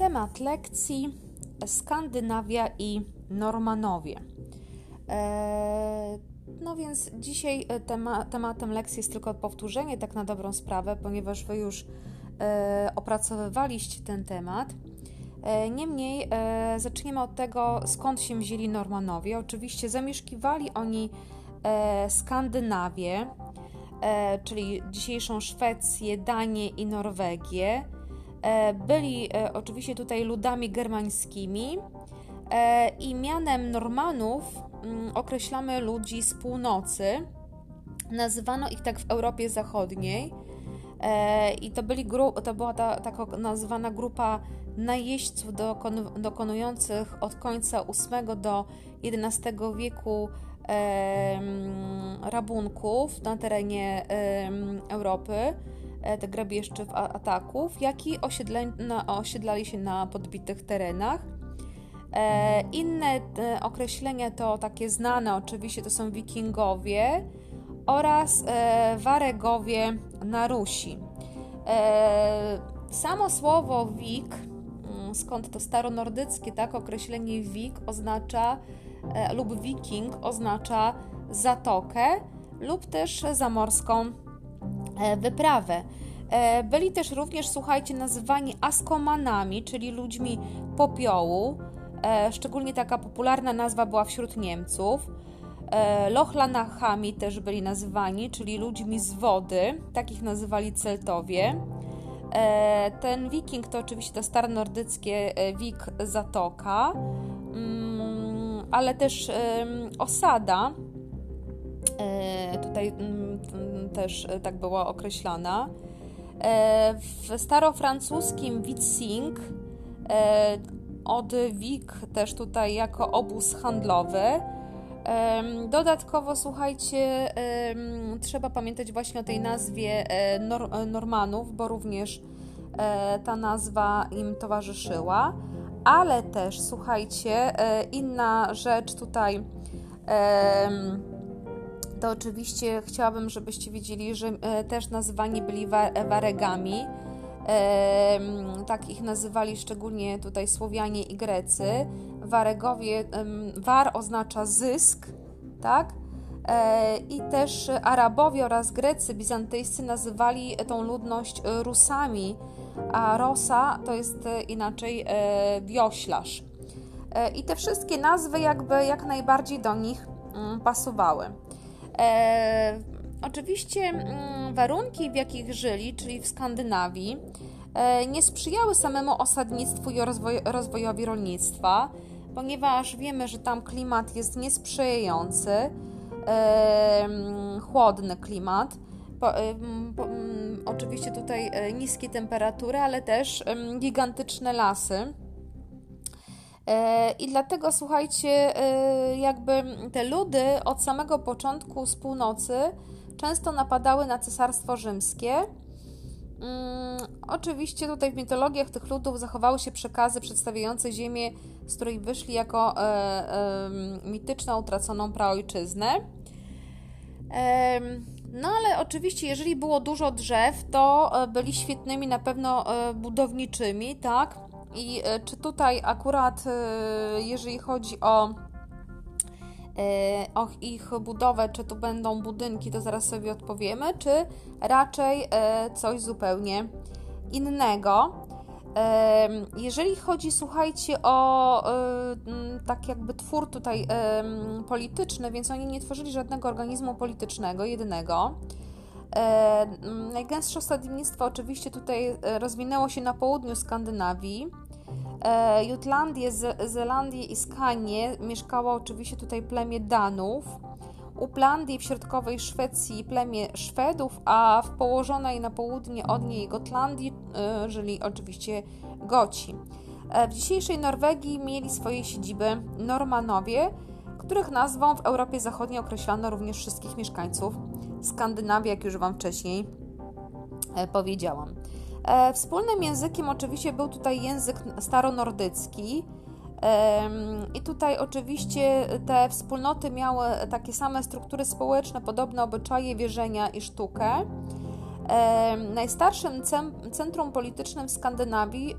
Temat lekcji Skandynawia i Normanowie. E, no więc dzisiaj e, tema, tematem lekcji jest tylko powtórzenie, tak na dobrą sprawę, ponieważ Wy już e, opracowywaliście ten temat. Niemniej zaczniemy od tego, skąd się wzięli Normanowie. Oczywiście zamieszkiwali oni Skandynawię, czyli dzisiejszą Szwecję, Danię i Norwegię byli e, oczywiście tutaj ludami germańskimi e, i mianem Normanów mm, określamy ludzi z północy. Nazywano ich tak w Europie Zachodniej. I to, byli to była ta, taka nazywana grupa najeźdźców dokon, dokonujących od końca VIII do XI wieku e, rabunków na terenie e, Europy E, te grabieżczych ataków, jak i osiedlali się na podbitych terenach. E, inne e, określenia to takie znane oczywiście to są wikingowie oraz waregowie na Rusi. Samo słowo wik, mm, skąd to staronordyckie tak, określenie wik oznacza lub wiking oznacza zatokę lub też zamorską E, wyprawę. E, byli też również, słuchajcie, nazywani askomanami, czyli ludźmi popiołu. E, szczególnie taka popularna nazwa była wśród Niemców. Lochlanachami też byli nazywani, czyli ludźmi z wody. Takich nazywali Celtowie. Ten wiking to oczywiście to staronordyckie wik zatoka, mm, ale też osada E, tutaj mm, też e, tak była określona. E, w starofrancuskim Witzing od Wik też tutaj jako obóz handlowy. Dodatkowo, słuchajcie, trzeba pamiętać właśnie o tej nazwie Normanów, bo również ta nazwa im towarzyszyła. Ale też, słuchajcie, inna rzecz tutaj to oczywiście chciałabym, żebyście wiedzieli, że e, też nazwani byli waregami. Tak ich nazywali szczególnie tutaj Słowianie i Grecy. Waregowie, war oznacza zysk, tak? E, I też Arabowie oraz Grecy bizantyjscy nazywali tą ludność Rusami, a Rosa to jest inaczej e, wioślarz. I te wszystkie nazwy jakby jak najbardziej do nich mm, pasowały. E, oczywiście mm, warunki, w jakich żyli, czyli w Skandynawii, e, nie sprzyjały samemu osadnictwu i rozwoj, rozwojowi rolnictwa, ponieważ wiemy, że tam klimat jest niesprzyjający, e, mm, chłodny klimat. Po, e, po, mm, oczywiście tutaj niskie temperatury, ale też gigantyczne lasy. E, I dlatego słuchajcie, e, jakby te ludy od samego początku z północy często napadały na cesarstwo rzymskie. Mm, oczywiście tutaj w mitologiach tych ludów zachowały się przekazy przedstawiające ziemię, z której wyszli jako e, mityczną, utraconą praojczyznę. No ale oczywiście, jeżeli było dużo drzew, to byli świetnymi na pewno budowniczymi, tak? I e, czy tutaj akurat, e, jeżeli chodzi o, e, o ich budowę, czy tu będą budynki, to zaraz sobie odpowiemy, czy raczej coś zupełnie innego. Jeżeli chodzi, słuchajcie, o tak jakby twór tutaj polityczny, więc oni nie tworzyli żadnego organizmu politycznego, jedynego. E, najgęstsze osadnictwo oczywiście tutaj e, rozwinęło się na południu Skandynawii. E, Jutlandię, Zelandię i Skanie mieszkało oczywiście tutaj plemię Danów. U Plandii w środkowej Szwecji plemię Szwedów, a w położonej na południe od niej Gotlandii żyli oczywiście Goci. W dzisiejszej Norwegii mieli swoje siedziby Normanowie, których nazwą w Europie Zachodniej określano również wszystkich mieszkańców Skandynawii, jak już Wam wcześniej e, powiedziałam. E, wspólnym językiem oczywiście był tutaj język staronordycki. I tutaj oczywiście te wspólnoty miały takie same struktury społeczne, podobne obyczaje, wierzenia i sztukę. Najstarszym centrum politycznym Skandynawii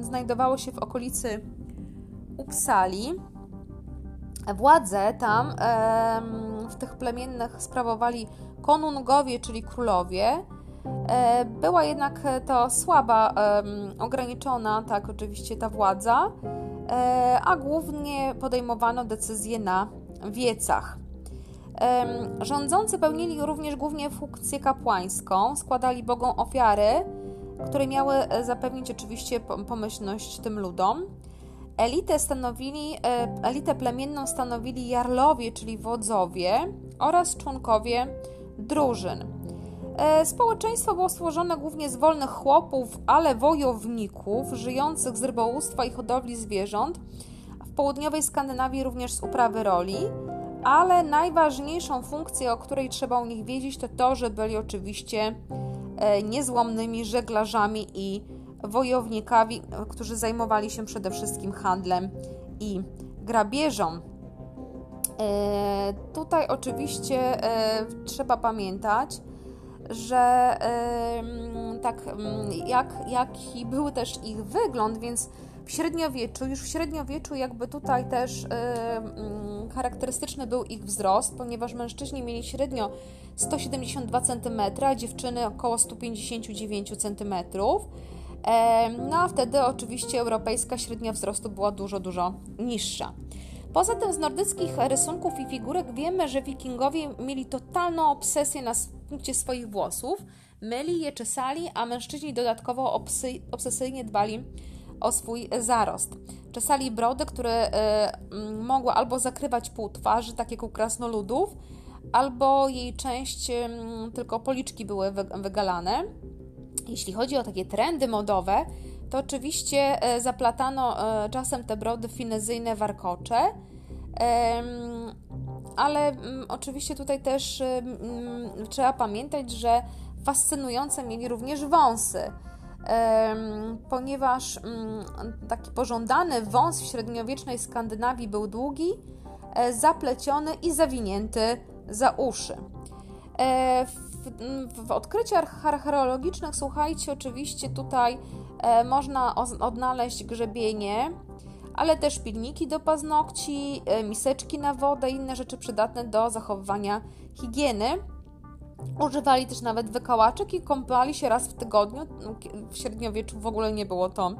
znajdowało się w okolicy Uppsali. Władze tam w tych plemiennych sprawowali konungowie, czyli królowie. E, była jednak to słaba, ograniczona, tak oczywiście, ta władza, e, a głównie podejmowano decyzje na wiecach. Rządzący pełnili również głównie funkcję kapłańską, składali Bogom ofiary, które miały zapewnić oczywiście pomyślność tym ludom. Elitę, stanowili, e, elitę plemienną stanowili jarlowie, czyli wodzowie oraz członkowie drużyn. E, społeczeństwo było stworzone głównie z wolnych chłopów, ale wojowników żyjących z rybołówstwa i hodowli zwierząt, w południowej Skandynawii również z uprawy roli ale najważniejszą funkcję, o której trzeba u nich wiedzieć, to to, że byli oczywiście e, niezłomnymi żeglarzami i wojownikami, którzy zajmowali się przede wszystkim handlem i grabieżą. E, tutaj oczywiście e, trzeba pamiętać, że tak, jak, jaki był też ich wygląd, więc w średniowieczu, już w średniowieczu jakby tutaj też yy, yy, charakterystyczny był ich wzrost, ponieważ mężczyźni mieli średnio 172 cm, a dziewczyny około 159 cm. No a wtedy oczywiście europejska średnia wzrostu była dużo, dużo niższa. Poza tym z nordyckich rysunków i figurek wiemy, że wikingowie mieli totalną obsesję na punkcie swoich włosów, myli je, czesali, a mężczyźni dodatkowo obsesyjnie dbali o swój zarost. Czesali brody, które y, mogły albo zakrywać pół twarzy, tak jak u krasnoludów, albo jej część, y, tylko policzki były wygalane. Jeśli chodzi o takie trendy modowe, to oczywiście y, zaplatano y, czasem te brody finezyjne warkocze, ale oczywiście tutaj też trzeba pamiętać, że fascynujące mieli również wąsy ponieważ mm, taki pożądany wąs w średniowiecznej Skandynawii był długi, e, zapleciony i zawinięty za uszy. E, w, w odkryciach archeologicznych, słuchajcie, oczywiście tutaj e, można odnaleźć grzebienie, ale też pilniki do paznokci, miseczki na wodę i inne rzeczy przydatne do zachowywania higieny. Używali też nawet wykałaczek i kąpali się raz w tygodniu. W średniowieczu w ogóle nie było to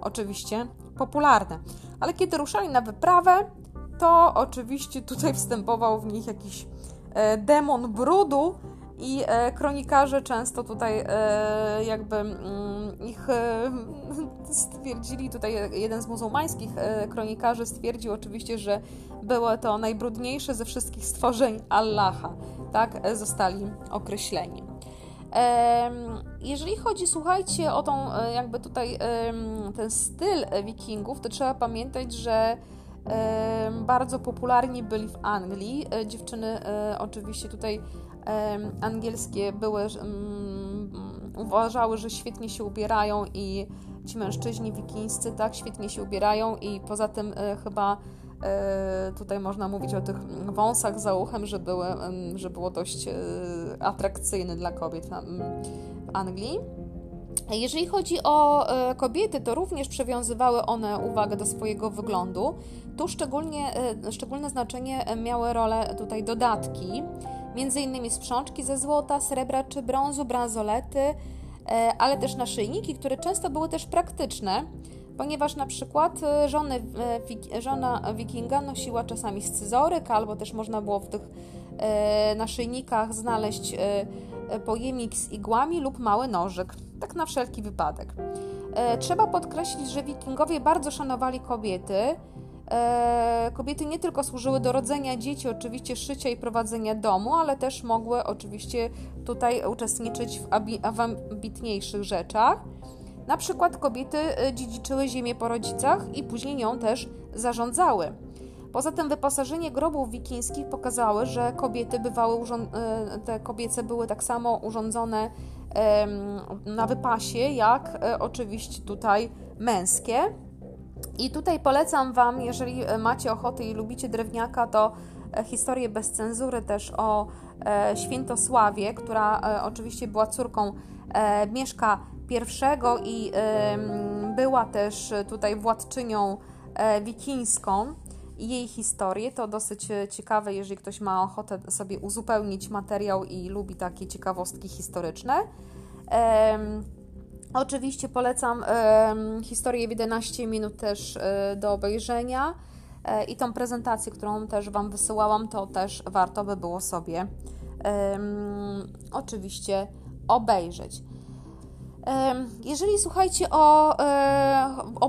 oczywiście popularne. Ale kiedy ruszali na wyprawę, to oczywiście tutaj wstępował w nich jakiś e, demon brudu i e, kronikarze często tutaj e, jakby mm, ich stwierdzili, tutaj jeden z muzułmańskich kronikarzy stwierdził oczywiście, że było to najbrudniejsze ze wszystkich stworzeń Allaha tak e, zostali określeni. Jeżeli chodzi, słuchajcie, o tą e, jakby tutaj ten styl wikingów, to trzeba pamiętać, że bardzo popularni byli w Anglii. E, dziewczyny oczywiście tutaj angielskie były, uważały, że świetnie się ubierają i ci mężczyźni wikińscy tak świetnie się ubierają i poza tym chyba E, tutaj można mówić o tych wąsach za uchem, że, były, że było dość e, atrakcyjne dla kobiet w Anglii. Jeżeli chodzi o e, kobiety, to również przywiązywały one uwagę do swojego wyglądu. Tu szczególnie, szczególne znaczenie miały rolę tutaj dodatki, innymi sprzączki ze złota, srebra czy brązu, bransolety, ale też naszyjniki, które często były też praktyczne ponieważ na przykład e, żony, e, żona wikinga nosiła czasami scyzoryk, albo też można było w tych e, naszyjnikach znaleźć pojemnik z igłami lub mały nożyk, tak na wszelki wypadek. Trzeba podkreślić, że wikingowie bardzo szanowali kobiety. Kobiety nie tylko służyły do rodzenia dzieci, oczywiście szycia i prowadzenia domu, ale też mogły oczywiście tutaj uczestniczyć w ambitniejszych rzeczach. Na przykład kobiety y, dziedziczyły ziemię po rodzicach i później nią też zarządzały. Poza tym wyposażenie grobów wikińskich pokazały, że kobiety bywały y, te kobiece były tak samo urządzone na wypasie, jak e, oczywiście tutaj męskie. I tutaj polecam Wam, jeżeli e, macie ochotę i lubicie drewniaka, to e, historię bez cenzury też o Świętosławie, która oczywiście była córką Mieszka I i była też tutaj władczynią wikińską jej historię. To dosyć ciekawe, jeżeli ktoś ma ochotę sobie uzupełnić materiał i lubi takie ciekawostki historyczne. Oczywiście polecam historię w 11 minut też e, do obejrzenia e, i tą prezentację, którą też Wam wysyłałam, to też warto by było sobie oczywiście obejrzeć. Jeżeli słuchajcie o, e, o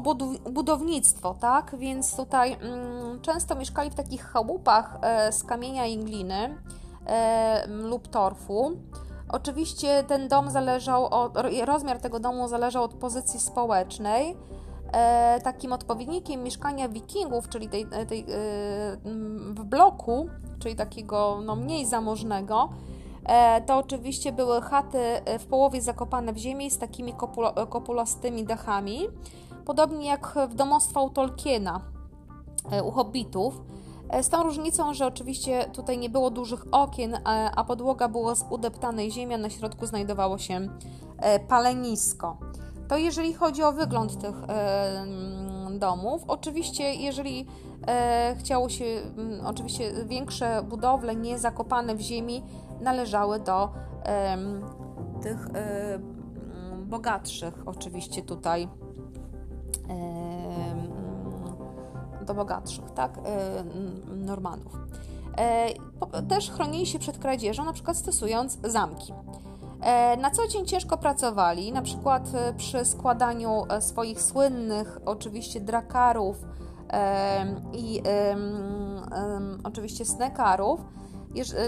budownictwo, tak, więc tutaj mm, często mieszkali w takich chałupach z kamienia i gliny lub torfu. Oczywiście ten dom zależał od, rozmiar tego domu zależał od pozycji społecznej. E, takim odpowiednikiem mieszkania wikingów, czyli tej, tej, e, w bloku, czyli takiego no, mniej zamożnego, e, to oczywiście były chaty w połowie zakopane w ziemi z takimi kopulo, kopulastymi dachami, podobnie jak w domostwa u Tolkiena, e, u hobbitów. E, z tą różnicą, że oczywiście tutaj nie było dużych okien, e, a podłoga była z udeptanej ziemi, a na środku znajdowało się e, palenisko. To jeżeli chodzi o wygląd tych domów, oczywiście jeżeli chciało się, oczywiście większe budowle nie zakopane w ziemi należały do tych bogatszych oczywiście tutaj do bogatszych, tak, e, Normanów. E, też chronili się przed kradzieżą, na przykład stosując zamki. E, na co dzień ciężko pracowali, na przykład przy składaniu swoich słynnych, oczywiście, drakarów i oczywiście snekarów,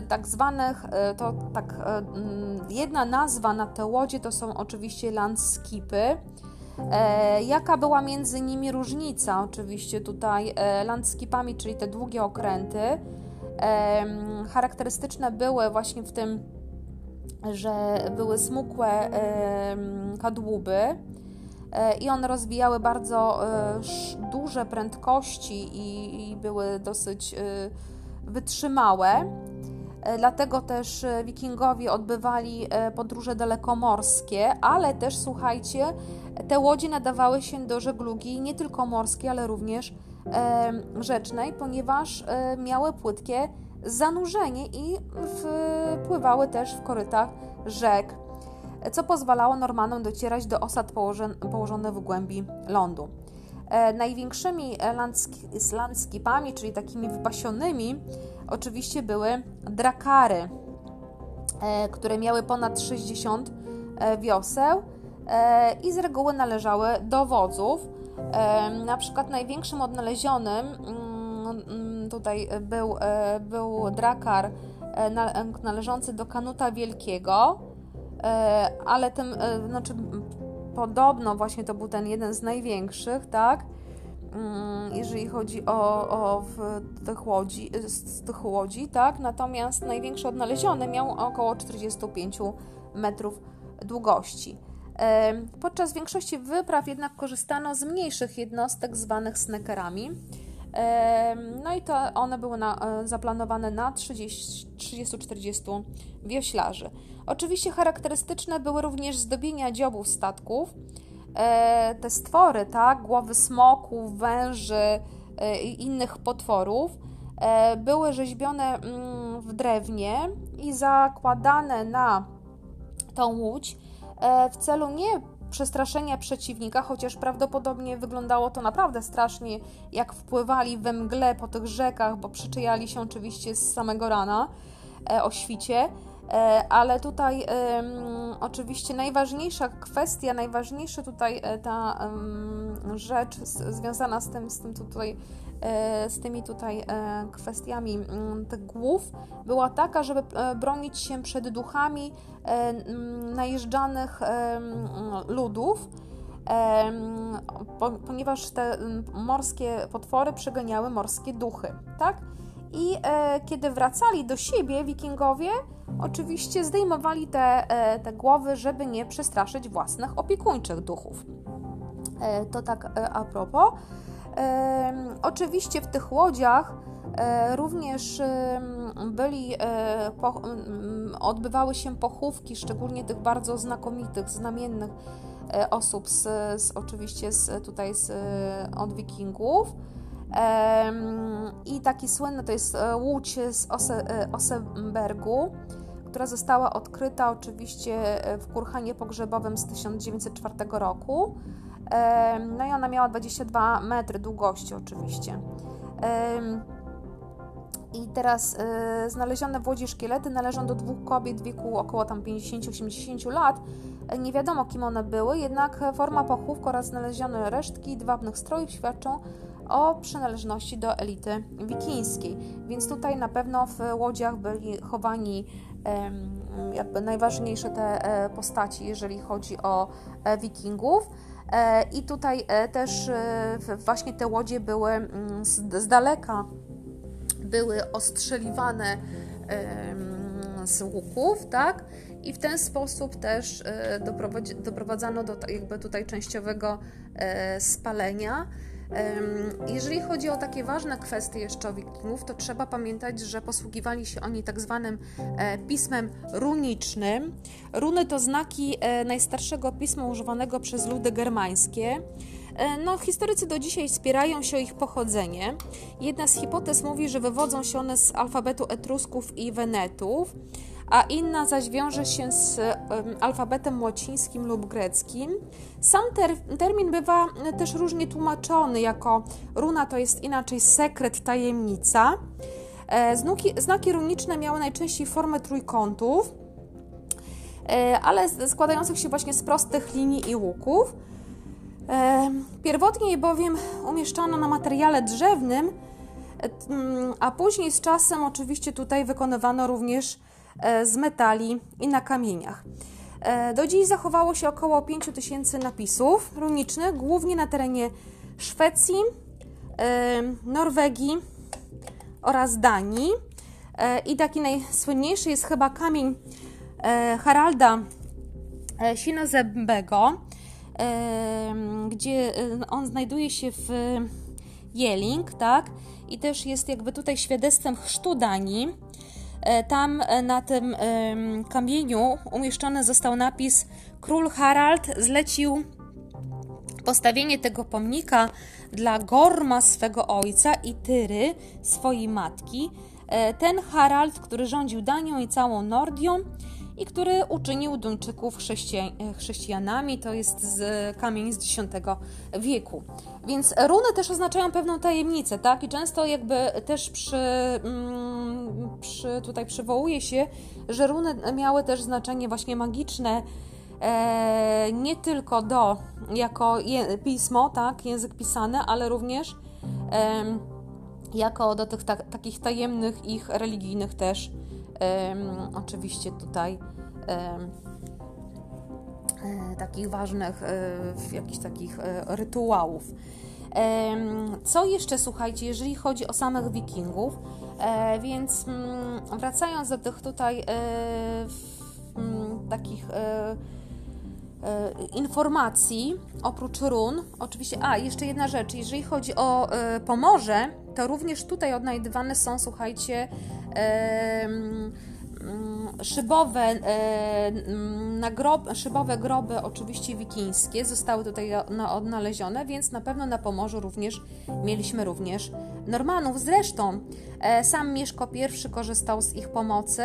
tak zwanych, to tak, jedna nazwa na te łodzie to są oczywiście landskipy, E, jaka była między nimi różnica? Oczywiście tutaj e, landskipami, czyli te długie okręty, e, charakterystyczne były właśnie w tym, że były smukłe e, kadłuby e, i one rozwijały bardzo e, duże prędkości i, i były dosyć wytrzymałe. Dlatego też wikingowie odbywali podróże dalekomorskie, ale też słuchajcie, te łodzie nadawały się do żeglugi nie tylko morskiej, ale również e, rzecznej, ponieważ e, miały płytkie zanurzenie i wpływały też w korytach rzek, co pozwalało Normanom docierać do osad położonych w głębi lądu. E, największymi landskipami, czyli takimi wypasionymi, oczywiście były drakary, e, które miały ponad 60 e, wioseł E, i z reguły należały do wodzów. Na przykład największym odnalezionym mm, mm, tutaj był, był drakar należący do Kanuta Wielkiego, ale tym, znaczy podobno właśnie to był ten jeden z największych, tak? Mm, jeżeli chodzi o, o tych łodzi, z tych łodzi, tak? Natomiast największy odnaleziony miał około 45 metrów długości. Podczas większości wypraw jednak korzystano z mniejszych jednostek zwanych snekerami. No i to one były na, e, zaplanowane na 30-40 wioślarzy. Oczywiście charakterystyczne były również zdobienia dziobów statków. E, te stwory, tak, głowy smoków, węży e, i innych potworów były rzeźbione mm, w drewnie i zakładane na tą łódź E, w celu nie przestraszenia przeciwnika, chociaż prawdopodobnie wyglądało to naprawdę strasznie, jak wpływali we mgle po tych rzekach, bo przyczajali się oczywiście z samego rana e, o świcie. E, ale tutaj oczywiście najważniejsza kwestia, najważniejsza tutaj ta rzecz związana z tym, z tym tutaj E, z tymi tutaj e, kwestiami tych głów była taka, żeby e, bronić się przed duchami najeżdżanych ludów, ponieważ te morskie potwory przeganiały morskie duchy, tak? I kiedy wracali do siebie, wikingowie oczywiście zdejmowali te, te głowy, żeby nie przestraszyć własnych opiekuńczych duchów. To tak a propos. Oczywiście w tych łodziach e, również byli, po, odbywały się pochówki, szczególnie tych bardzo znakomitych, znamiennych osób, z, z oczywiście z, tutaj z, od wikingów. I taki słynny to jest łódź z Ose, Osebergu, która została odkryta oczywiście w kurhanie pogrzebowym z 1904 roku. No i ona miała 22 metry długości oczywiście. I teraz y, znalezione w Łodzi szkielety należą do dwóch kobiet w wieku około tam 50-80 lat. Nie wiadomo kim one były, jednak forma pochówku oraz znalezione resztki dwabnych strojów świadczą o przynależności do elity wikińskiej. Więc tutaj na pewno w łodziach byli chowani jakby najważniejsze te e, postaci, jeżeli chodzi o e, wikingów. E, I tutaj też właśnie te łodzie były mm, z daleka były ostrzeliwane z łuków, tak? I w ten sposób też doprowadzano do jakby tutaj częściowego spalenia. Jeżeli chodzi o takie ważne kwestie jeszcze wikingów, to trzeba pamiętać, że posługiwali się oni tak zwanym e, pismem runicznym. Runy to znaki e, najstarszego pisma używanego przez ludy germańskie. E, no, historycy do dzisiaj spierają się o ich pochodzenie. Jedna z hipotez mówi, że wywodzą się one z alfabetu etrusków i wenetów a inna zaś wiąże się z alfabetem łacińskim lub greckim. Sam ter termin bywa też różnie tłumaczony jako runa to jest inaczej sekret, tajemnica. E, znaki, znaki runiczne miały najczęściej formę trójkątów, e, ale składających się właśnie z prostych linii i łuków. E, pierwotnie je bowiem umieszczano na materiale drzewnym, a później z czasem oczywiście tutaj wykonywano również z metali i na kamieniach. E, do dziś zachowało się około 5000 napisów runicznych, głównie na terenie Szwecji, e, Norwegii oraz Danii. I taki najsłynniejszy jest chyba kamień Haralda Sinozebego, gdzie on znajduje się w Jeling, tak? I też jest jakby tutaj świadectwem chrztu Danii. E, tam e, na tym kamieniu umieszczony został napis Król Harald zlecił postawienie tego pomnika dla Gorma swego ojca i Tyry swojej matki. E, ten Harald, który rządził Danią i całą Nordią, i który uczynił Duńczyków chrześcijanami. To jest z kamień z X wieku. Więc runy też oznaczają pewną tajemnicę, tak? I często jakby też przy, mm, przy tutaj przywołuje się, że runy miały też znaczenie właśnie magiczne, e, nie tylko do jako pismo, tak, język pisany, ale również e, jako do tych ta, takich tajemnych ich religijnych też oczywiście tutaj e, takich ważnych e, jakichś takich e, rytuałów. Co jeszcze słuchajcie, jeżeli chodzi o samych wikingów, więc mm, wracając do tych tutaj mm, takich informacji, oprócz run, oczywiście, a jeszcze jedna rzecz, jeżeli chodzi o Pomorze, to również tutaj odnajdywane są, słuchajcie, szybowe, nagrob, szybowe groby, oczywiście wikińskie, zostały tutaj odnalezione, więc na pewno na Pomorzu również mieliśmy również Normanów. Zresztą e, sam Mieszko I korzystał z ich pomocy.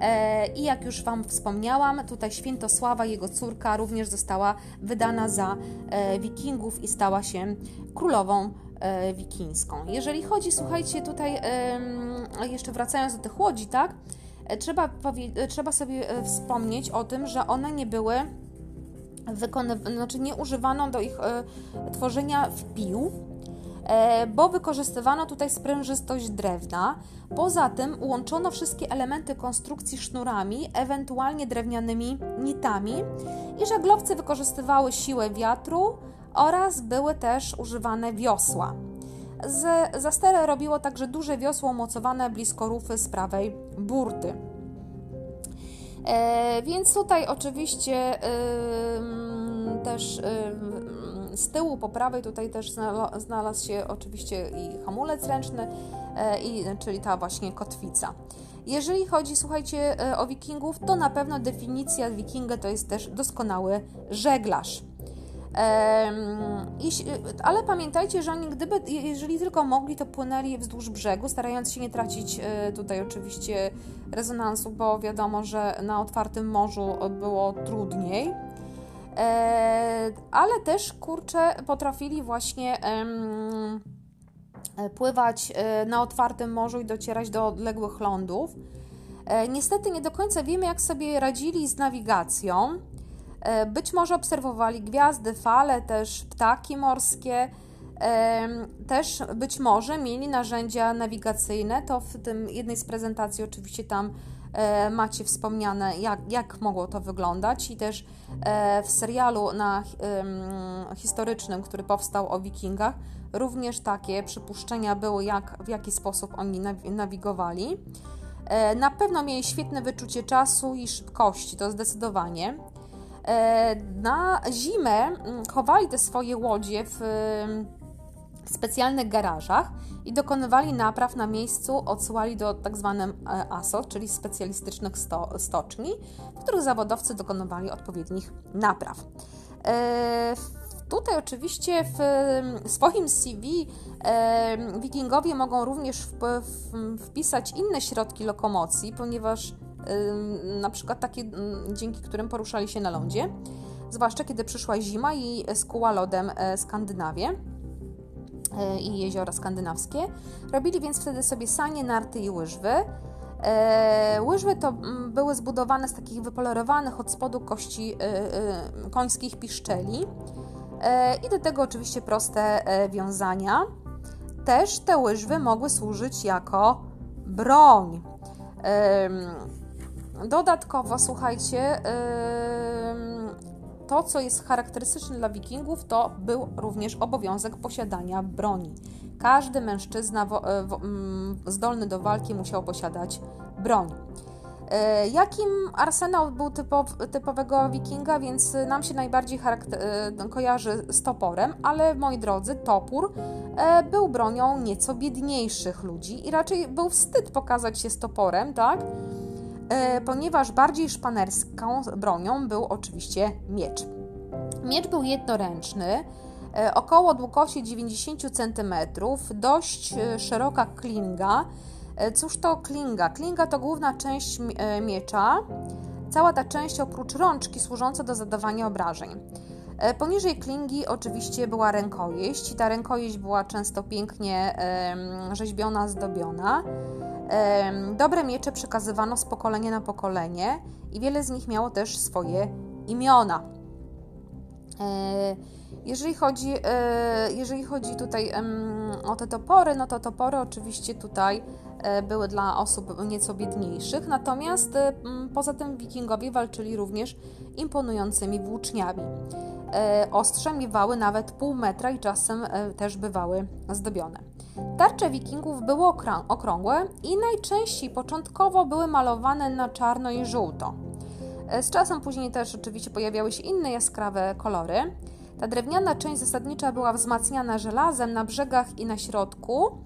E, I jak już Wam wspomniałam, tutaj Świętosława, jego córka, również została wydana za e, wikingów i stała się królową E, wikińską. Jeżeli chodzi, słuchajcie, tutaj jeszcze wracając do tych łodzi, tak? Trzeba, trzeba sobie wspomnieć o tym, że one nie były wykonywane, znaczy nie używano do ich tworzenia wpił, bo wykorzystywano tutaj sprężystość drewna. Poza tym łączono wszystkie elementy konstrukcji sznurami, ewentualnie drewnianymi nitami i żaglowce wykorzystywały siłę wiatru, oraz były też używane wiosła. Z, za sterę robiło także duże wiosło mocowane blisko rufy z prawej burty. E, więc tutaj oczywiście e, też e, z tyłu, po prawej tutaj też znalazł się oczywiście i hamulec ręczny, i, czyli ta właśnie kotwica. Jeżeli chodzi, słuchajcie, o wikingów, to na pewno definicja wikinga to jest też doskonały żeglarz. ale pamiętajcie, że oni gdyby, jeżeli tylko mogli, to płynęli wzdłuż brzegu, starając się nie tracić tutaj oczywiście rezonansu, bo wiadomo, że na otwartym morzu było trudniej. E, ale też kurczę potrafili właśnie pływać e, na otwartym morzu i docierać do odległych lądów. E, niestety nie do końca wiemy, jak sobie radzili z nawigacją. Być może obserwowali gwiazdy, fale, też ptaki morskie. Też być może mieli narzędzia nawigacyjne. To w tym jednej z prezentacji oczywiście tam E, macie wspomniane, jak, jak mogło to wyglądać i też e, w serialu na, historycznym, który powstał o wikingach, również takie przypuszczenia były, jak, w jaki sposób oni nawigowali. E, na pewno mieli świetne wyczucie czasu i szybkości, to zdecydowanie. Na zimę chowali te swoje łodzie w specjalnych garażach i dokonywali napraw na miejscu, odsyłali do tzw. Tak e, ASO, czyli specjalistycznych sto, stoczni, w których zawodowcy dokonywali odpowiednich napraw. E, tutaj oczywiście w swoim CV e, wikingowie mogą również w, w, wpisać inne środki lokomocji, ponieważ na przykład takie, dzięki którym poruszali się na lądzie, zwłaszcza kiedy przyszła zima i skuła lodem Skandynawię. E, i jeziora skandynawskie. Robili więc wtedy sobie sanie, narty i łyżwy. E, łyżwy to mm, były zbudowane z takich wypolerowanych od spodu kości e, końskich piszczeli i do tego oczywiście proste wiązania. Też te łyżwy mogły służyć jako broń. Dodatkowo, słuchajcie, to, co jest charakterystyczne dla wikingów, to był również obowiązek posiadania broni. Każdy mężczyzna e, mm, zdolny do walki musiał posiadać broń. E, jakim arsenał był typow, typowego wikinga, więc nam się najbardziej e, kojarzy z toporem, ale moi drodzy, topór był bronią nieco biedniejszych ludzi i raczej był wstyd pokazać się z toporem, tak? E, ponieważ bardziej szpanerską bronią był oczywiście miecz. Miecz był jednoręczny, e, około długości 90 cm, dość e, szeroka klinga. Cóż to klinga? Klinga to główna część miecza, cała ta część oprócz rączki służąca do zadawania obrażeń. Poniżej klingi oczywiście była rękojeść ta rękojeść była często pięknie rzeźbiona, zdobiona. Dobre miecze przekazywano z pokolenia na pokolenie i wiele z nich miało też swoje imiona. E, jeżeli chodzi, e, jeżeli chodzi tutaj o te topory, no to topory oczywiście tutaj e, były dla osób nieco biedniejszych, natomiast poza tym wikingowie walczyli również imponującymi włóczniami. Ostrze miewały nawet pół metra i czasem też bywały zdobione. Tarcze wikingów były okrągłe i najczęściej początkowo były malowane na czarno i żółto. E, z czasem później też oczywiście pojawiały się inne jaskrawe kolory. Ta drewniana część zasadnicza była wzmacniana żelazem na brzegach i na środku.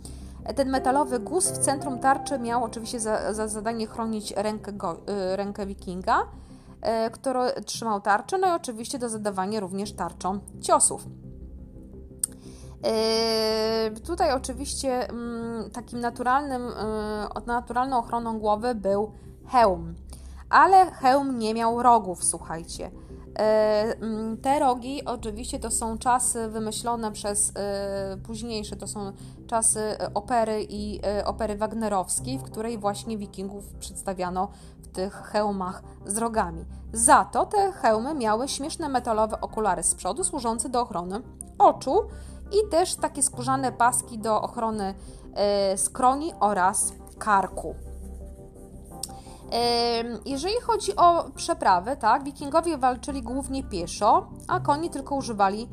E, ten metalowy guz w centrum tarczy miał oczywiście za, za zadanie chronić rękę, go, e, rękę wikinga, który trzymał tarczę, no i oczywiście do zadawania również tarczą ciosów. Yy, tutaj oczywiście mm, takim naturalnym, yy, naturalną ochroną głowy był hełm, ale hełm nie miał rogów, słuchajcie. Yy, mm, te rogi oczywiście to są czasy wymyślone przez późniejsze, to są czasy opery i opery wagnerowskiej, w której właśnie wikingów przedstawiano w tych hełmach z rogami. Za to te hełmy miały śmieszne metalowe okulary z przodu służące do ochrony oczu i też takie skórzane paski do ochrony e, skroni oraz karku. Jeżeli chodzi o przeprawy, tak, wikingowie walczyli głównie pieszo, a koni tylko używali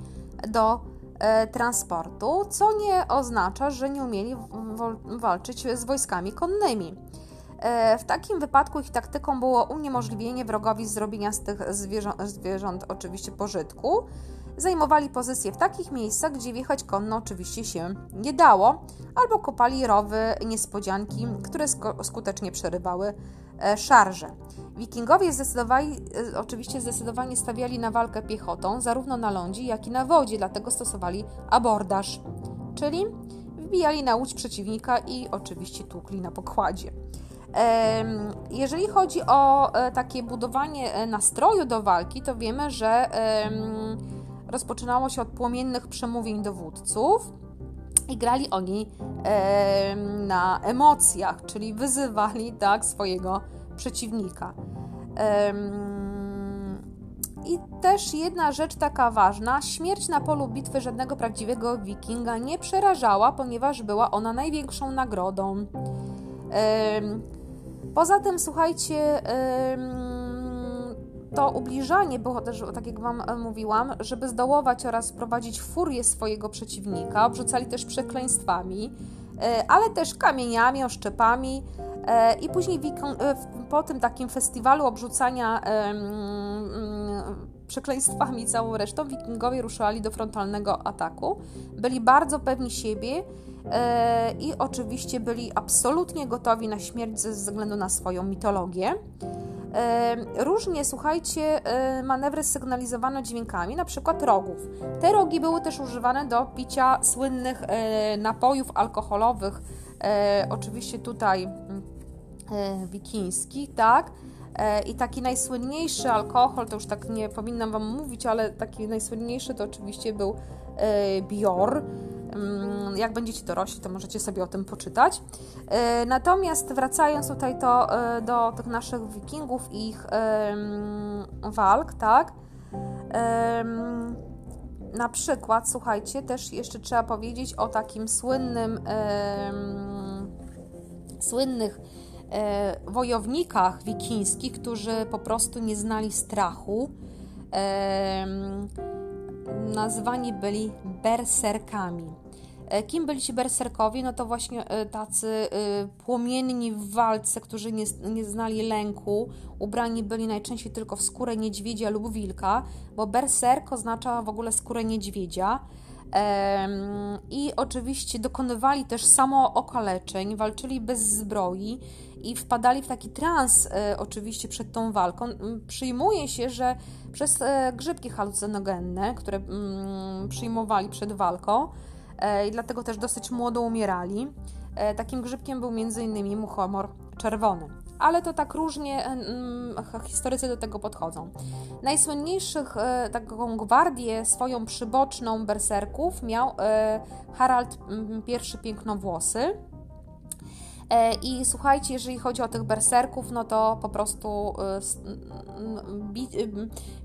do e, transportu, co nie oznacza, że nie umieli walczyć z wojskami konnymi. E, w takim wypadku ich taktyką było uniemożliwienie wrogowi zrobienia z tych zwierząt oczywiście pożytku, zajmowali pozycje w takich miejscach, gdzie wjechać konno oczywiście się nie dało, albo kopali rowy niespodzianki, które skutecznie przerywały e, szarże. Wikingowie zdecydowali, e, oczywiście zdecydowanie stawiali na walkę piechotą, zarówno na lądzie, jak i na wodzie, dlatego stosowali abordaż, czyli wbijali na łódź przeciwnika i oczywiście tłukli na pokładzie. Jeżeli chodzi o e, takie budowanie nastroju do walki, to wiemy, że rozpoczynało się od płomiennych przemówień dowódców i grali oni na emocjach, czyli wyzywali tak swojego przeciwnika. I też jedna rzecz taka ważna: śmierć na polu bitwy żadnego prawdziwego wikinga nie przerażała, ponieważ była ona największą nagrodą. Poza tym, słuchajcie, to ubliżanie było też, tak jak Wam e, mówiłam, żeby zdołować oraz prowadzić furię swojego przeciwnika. Obrzucali też przekleństwami, e, ale też kamieniami, oszczepami. E, I później po tym takim festiwalu obrzucania przekleństwami całą resztą, wikingowie ruszali do frontalnego ataku. Byli bardzo pewni siebie i oczywiście byli absolutnie gotowi na śmierć ze względu na swoją mitologię. E, różnie, słuchajcie, e, manewry sygnalizowano dźwiękami, na przykład rogów. Te rogi były też używane do picia słynnych napojów alkoholowych, oczywiście tutaj wikińskich, tak? E, I taki najsłynniejszy alkohol, to już tak nie powinnam Wam mówić, ale taki najsłynniejszy to oczywiście był e, Bior. Mm, jak będziecie dorośli, to możecie sobie o tym poczytać. E, natomiast wracając tutaj to, do tych naszych wikingów i ich walk, tak? Na przykład, słuchajcie, też jeszcze trzeba powiedzieć o takim słynnym, słynnych wojownikach wikińskich, którzy po prostu nie znali strachu. Nazwani byli berserkami. E, kim byli ci berserkowie? No to właśnie e, tacy e, płomienni w walce, którzy nie, nie znali lęku, ubrani byli najczęściej tylko w skórę niedźwiedzia lub wilka, bo berserk oznacza w ogóle skórę niedźwiedzia. I oczywiście dokonywali też samookaleczeń, walczyli bez zbroi i wpadali w taki trans e, oczywiście przed tą walką. Przyjmuje się, że przez e, grzybki halucynogenne, które przyjmowali przed walką e, i dlatego też dosyć młodo umierali. Takim grzybkiem był m.in. muchomor czerwony ale to tak różnie historycy do tego podchodzą. Najsłynniejszych taką gwardię swoją przyboczną berserków miał Harald I Pięknowłosy, E, I słuchajcie, jeżeli chodzi o tych berserków, no to po prostu e,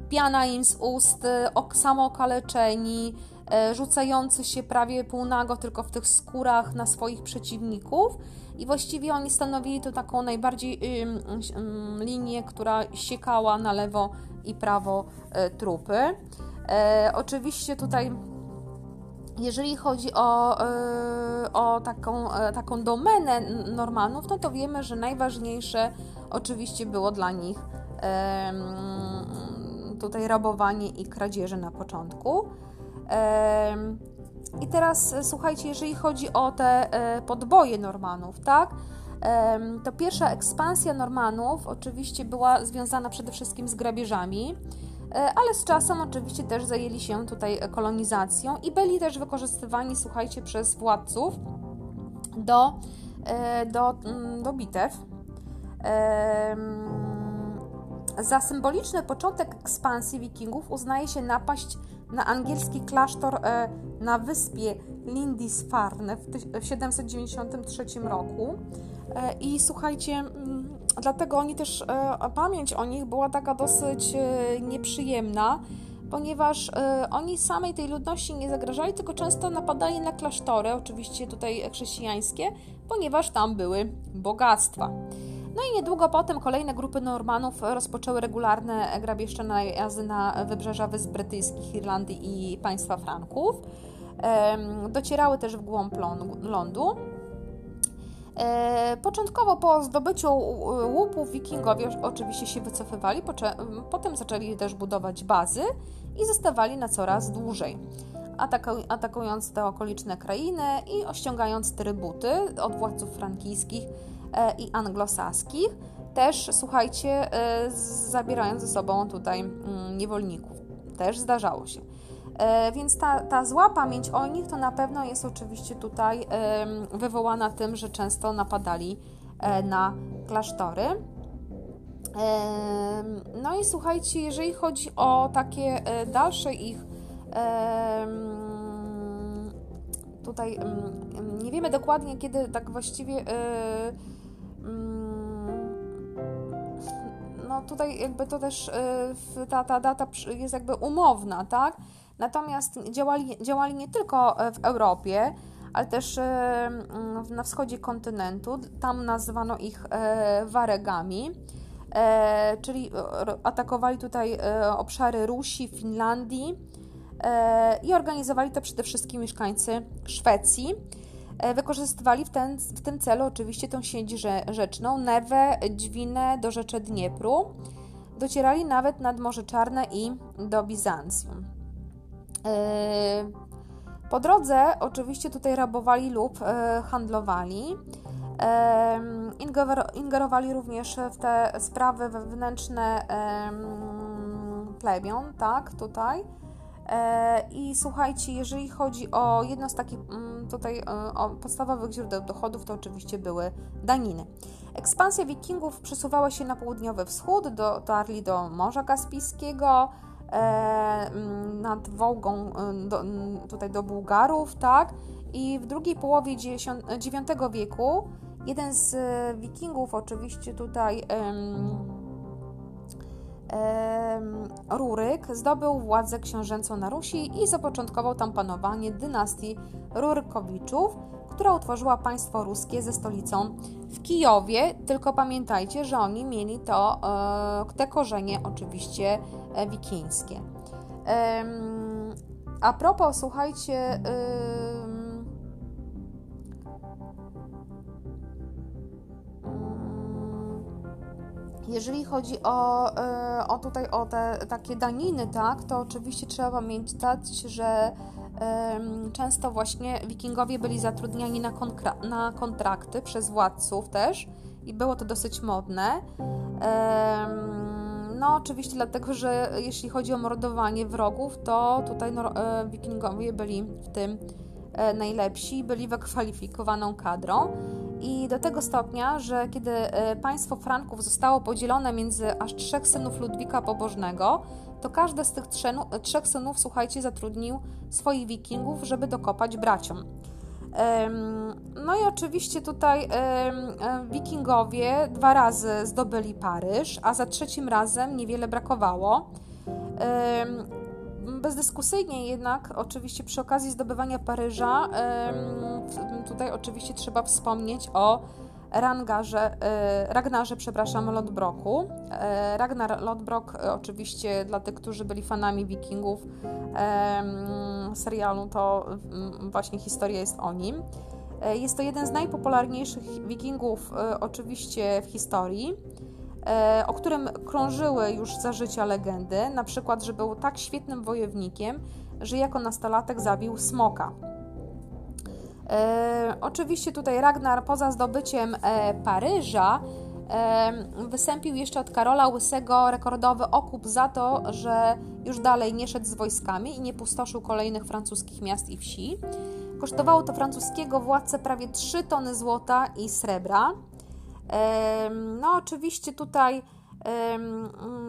piana im z ust, samookaleczeni, e, rzucający się prawie półnago tylko w tych skórach na swoich przeciwników. I właściwie oni stanowili to taką najbardziej linię, która siekała na lewo i prawo trupy. Oczywiście tutaj jeżeli chodzi o, e, o taką, e, taką domenę Normanów, no to wiemy, że najważniejsze oczywiście było dla nich tutaj rabowanie i kradzieże na początku. I teraz e, słuchajcie, jeżeli chodzi o te podboje Normanów, tak? To pierwsza ekspansja Normanów oczywiście była związana przede wszystkim z grabieżami. E, ale z czasem oczywiście też zajęli się tutaj kolonizacją i byli też wykorzystywani, słuchajcie, przez władców do, e, do, mm, do bitew. Za symboliczny początek ekspansji Wikingów uznaje się napaść na angielski klasztor e, na wyspie Lindisfarne w 793 roku. I słuchajcie, mm, dlatego oni też, e, pamięć o nich była taka dosyć e, nieprzyjemna, ponieważ e, oni samej tej ludności nie zagrażali, tylko często napadali na klasztory, oczywiście tutaj chrześcijańskie, ponieważ tam były bogactwa. No i niedługo potem kolejne grupy Normanów rozpoczęły regularne grabieżcze najazdy na wybrzeża Wysp Brytyjskich, Irlandii i państwa Franków. Docierały też w głąb lądu. E, początkowo po zdobyciu łupów wikingowie oczywiście się wycofywali, potem zaczęli też budować bazy i zostawali na coraz dłużej, atakując te okoliczne krainy i osiągając trybuty od władców frankijskich e, i anglosaskich. Też, słuchajcie, e, zabierając ze sobą tutaj mm, niewolników. Też zdarzało się. E, więc ta, ta zła pamięć o nich to na pewno jest oczywiście tutaj wywołana tym, że często napadali e, na klasztory. No i słuchajcie, jeżeli chodzi o takie e, dalsze ich tutaj nie wiemy dokładnie kiedy tak właściwie no tutaj jakby to też ta, ta data jest jakby umowna, tak? Natomiast działali, działali nie tylko e, w Europie, ale też e, na wschodzie kontynentu. Tam nazywano ich e, waregami, czyli atakowali tutaj obszary Rusi, Finlandii i organizowali to przede wszystkim mieszkańcy Szwecji. Wykorzystywali w, ten, w tym celu oczywiście tą sieć rzeczną, Newę, Dźwinę do rzeczy Dniepru. Docierali nawet nad Morze Czarne i do Bizancjum. Yy, po drodze oczywiście tutaj rabowali lub yy, handlowali. Yy, ingerowali również w te sprawy wewnętrzne plebion, tak, tutaj. I słuchajcie, jeżeli chodzi o jedno z takich mm, tutaj podstawowych źródeł dochodów, to oczywiście były daniny. Ekspansja wikingów przesuwała się na południowy wschód, dotarli do Morza Kaspijskiego, nad Wołgą e, do, tutaj do Bułgarów, tak? I w drugiej połowie IX wieku jeden z e, wikingów, oczywiście tutaj Ruryk zdobył władzę książęcą na Rusi i zapoczątkował tam panowanie dynastii Rurykowiczów, która utworzyła państwo ruskie ze stolicą w Kijowie, tylko pamiętajcie, że oni mieli to, e, te korzenie oczywiście e, wikińskie. A propos, słuchajcie, jeżeli chodzi o, e, o tutaj o te takie daniny, tak, to oczywiście trzeba pamiętać, że często właśnie wikingowie byli zatrudniani na, na kontrakty przez władców też i było to dosyć modne. No, oczywiście dlatego, że jeśli chodzi o mordowanie wrogów, to tutaj e, wikingowie byli w tym e, najlepsi, byli wykwalifikowaną kadrą. I do tego stopnia, że kiedy e, państwo Franków zostało podzielone między aż trzech synów Ludwika Pobożnego, to każdy z tych trzech synów, słuchajcie, zatrudnił swoich wikingów, żeby dokopać braciom. No i oczywiście tutaj wikingowie dwa razy zdobyli Paryż, a za trzecim razem niewiele brakowało. Bezdyskusyjnie jednak, oczywiście przy okazji zdobywania Paryża, tutaj oczywiście trzeba wspomnieć o Rangarze, e, Ragnarze, przepraszam, Lodbroku. E, Ragnar Lodbrok, e, oczywiście dla tych, którzy byli fanami Wikingów serialu, to mm, właśnie historia jest o nim. Jest to jeden z najpopularniejszych Wikingów oczywiście w historii, o którym krążyły już za życia legendy, na przykład, że był tak świetnym wojownikiem, że jako nastolatek zabił smoka. E, oczywiście tutaj Ragnar poza zdobyciem e, Paryża e, wysępił jeszcze od Karola Łysego rekordowy okup za to, że już dalej nie szedł z wojskami i nie pustoszył kolejnych francuskich miast i wsi. Kosztowało to francuskiego władcę prawie 3 tony złota i srebra. No, oczywiście tutaj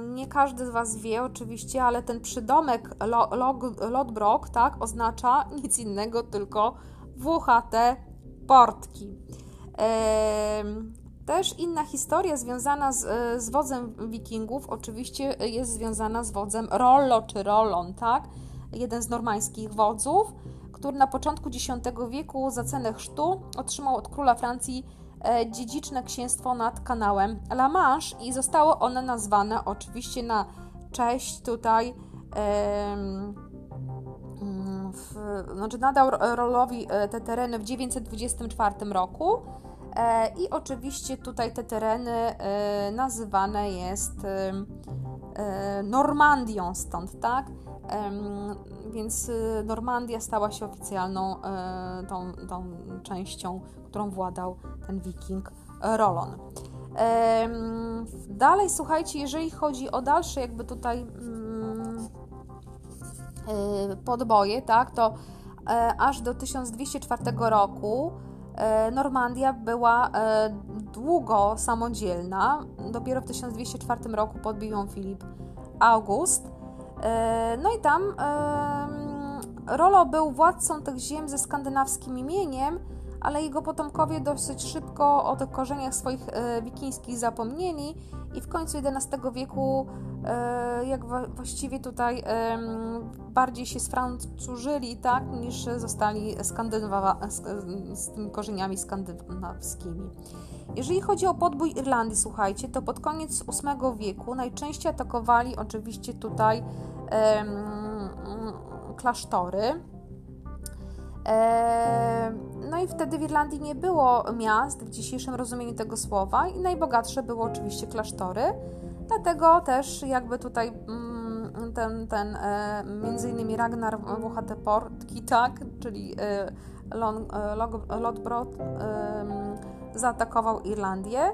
nie każdy z Was wie, oczywiście, ale ten przydomek Lodbrok tak, oznacza nic innego, tylko włochate portki. Też inna historia związana z, z wodzem wikingów oczywiście jest związana z wodzem Rollo czy Rollon, tak? Jeden z normańskich wodzów, który na początku X wieku za cenę chrztu otrzymał od króla Francji dziedziczne księstwo nad kanałem La Manche i zostało one nazwane oczywiście na cześć tutaj w, znaczy nadał Rolowi e, te tereny w 924 roku. I oczywiście tutaj te tereny nazywane jest Normandią stąd, tak? Więc Normandia stała się oficjalną tą, tą częścią, którą władał ten wiking Rolon. Dalej, słuchajcie, jeżeli chodzi o dalsze jakby tutaj e, podboje, tak, to e, aż do 1204 roku e, Normandia była długo samodzielna. Dopiero w 1204 roku podbił ją Filip August. No i tam Rolo był władcą tych ziem ze skandynawskim imieniem, ale jego potomkowie dosyć szybko o tych korzeniach swoich e, wikińskich zapomnieli i w końcu XI wieku e, jak właściwie tutaj bardziej się sfrancużyli, tak, niż zostali z tymi korzeniami skandynawskimi. Jeżeli chodzi o podbój Irlandii, słuchajcie, to pod koniec VIII wieku najczęściej atakowali oczywiście tutaj klasztory, no i wtedy w Irlandii nie było miast w dzisiejszym rozumieniu tego słowa i najbogatsze były oczywiście klasztory. Dlatego też jakby tutaj mm, ten, ten e, między innymi Ragnar Wuchateportki, tak, czyli e, Lodbrod zaatakował Irlandię.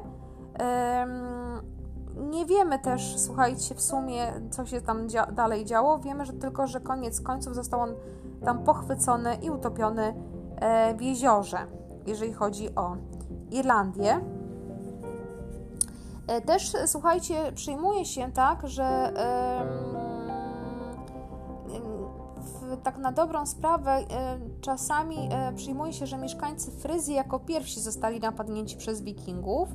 Nie wiemy też, słuchajcie, w sumie, co się tam dzia dalej działo. Wiemy, że tylko, że koniec końców został on tam pochwycony i utopiony e, w jeziorze, jeżeli chodzi o Irlandię. E, też, słuchajcie, przyjmuje się tak, że tak na dobrą sprawę e, czasami przyjmuje się, że mieszkańcy Fryzji jako pierwsi zostali napadnięci przez wikingów.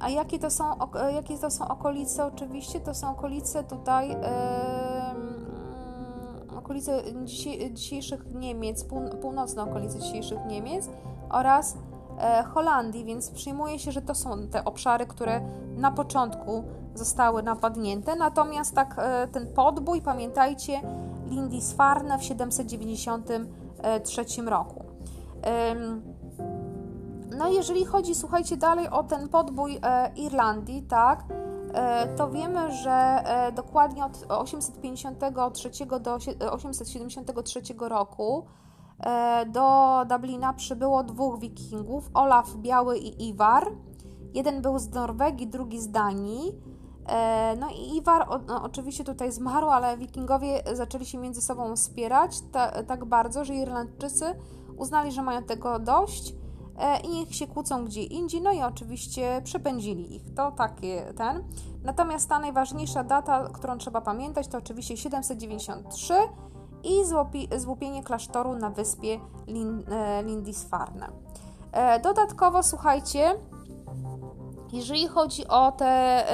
A jakie to są, jakie to są okolice? Oczywiście to są okolice tutaj okolice dzisiejszych Niemiec, północne okolice dzisiejszych Niemiec oraz e, Holandii, więc przyjmuje się, że to są te obszary, które na początku zostały napadnięte. Natomiast tak e, ten podbój, pamiętajcie, Lindisfarne w 793 roku. No jeżeli chodzi, słuchajcie, dalej o ten podbój e, Irlandii, tak, E, to wiemy, że e, dokładnie od 853 do 873 roku e, do Dublina przybyło dwóch wikingów, Olaf Biały i Iwar. Jeden był z Norwegii, drugi z Danii. No i Iwar no, oczywiście tutaj zmarł, ale wikingowie zaczęli się między sobą wspierać ta, tak bardzo, że Irlandczycy uznali, że mają tego dość E, i niech się kłócą gdzie indziej, no i oczywiście przepędzili ich. To takie ten. Natomiast ta najważniejsza data, którą trzeba pamiętać, to oczywiście 793 i złupienie klasztoru na wyspie e, Lindisfarne. E, dodatkowo, słuchajcie, jeżeli chodzi o te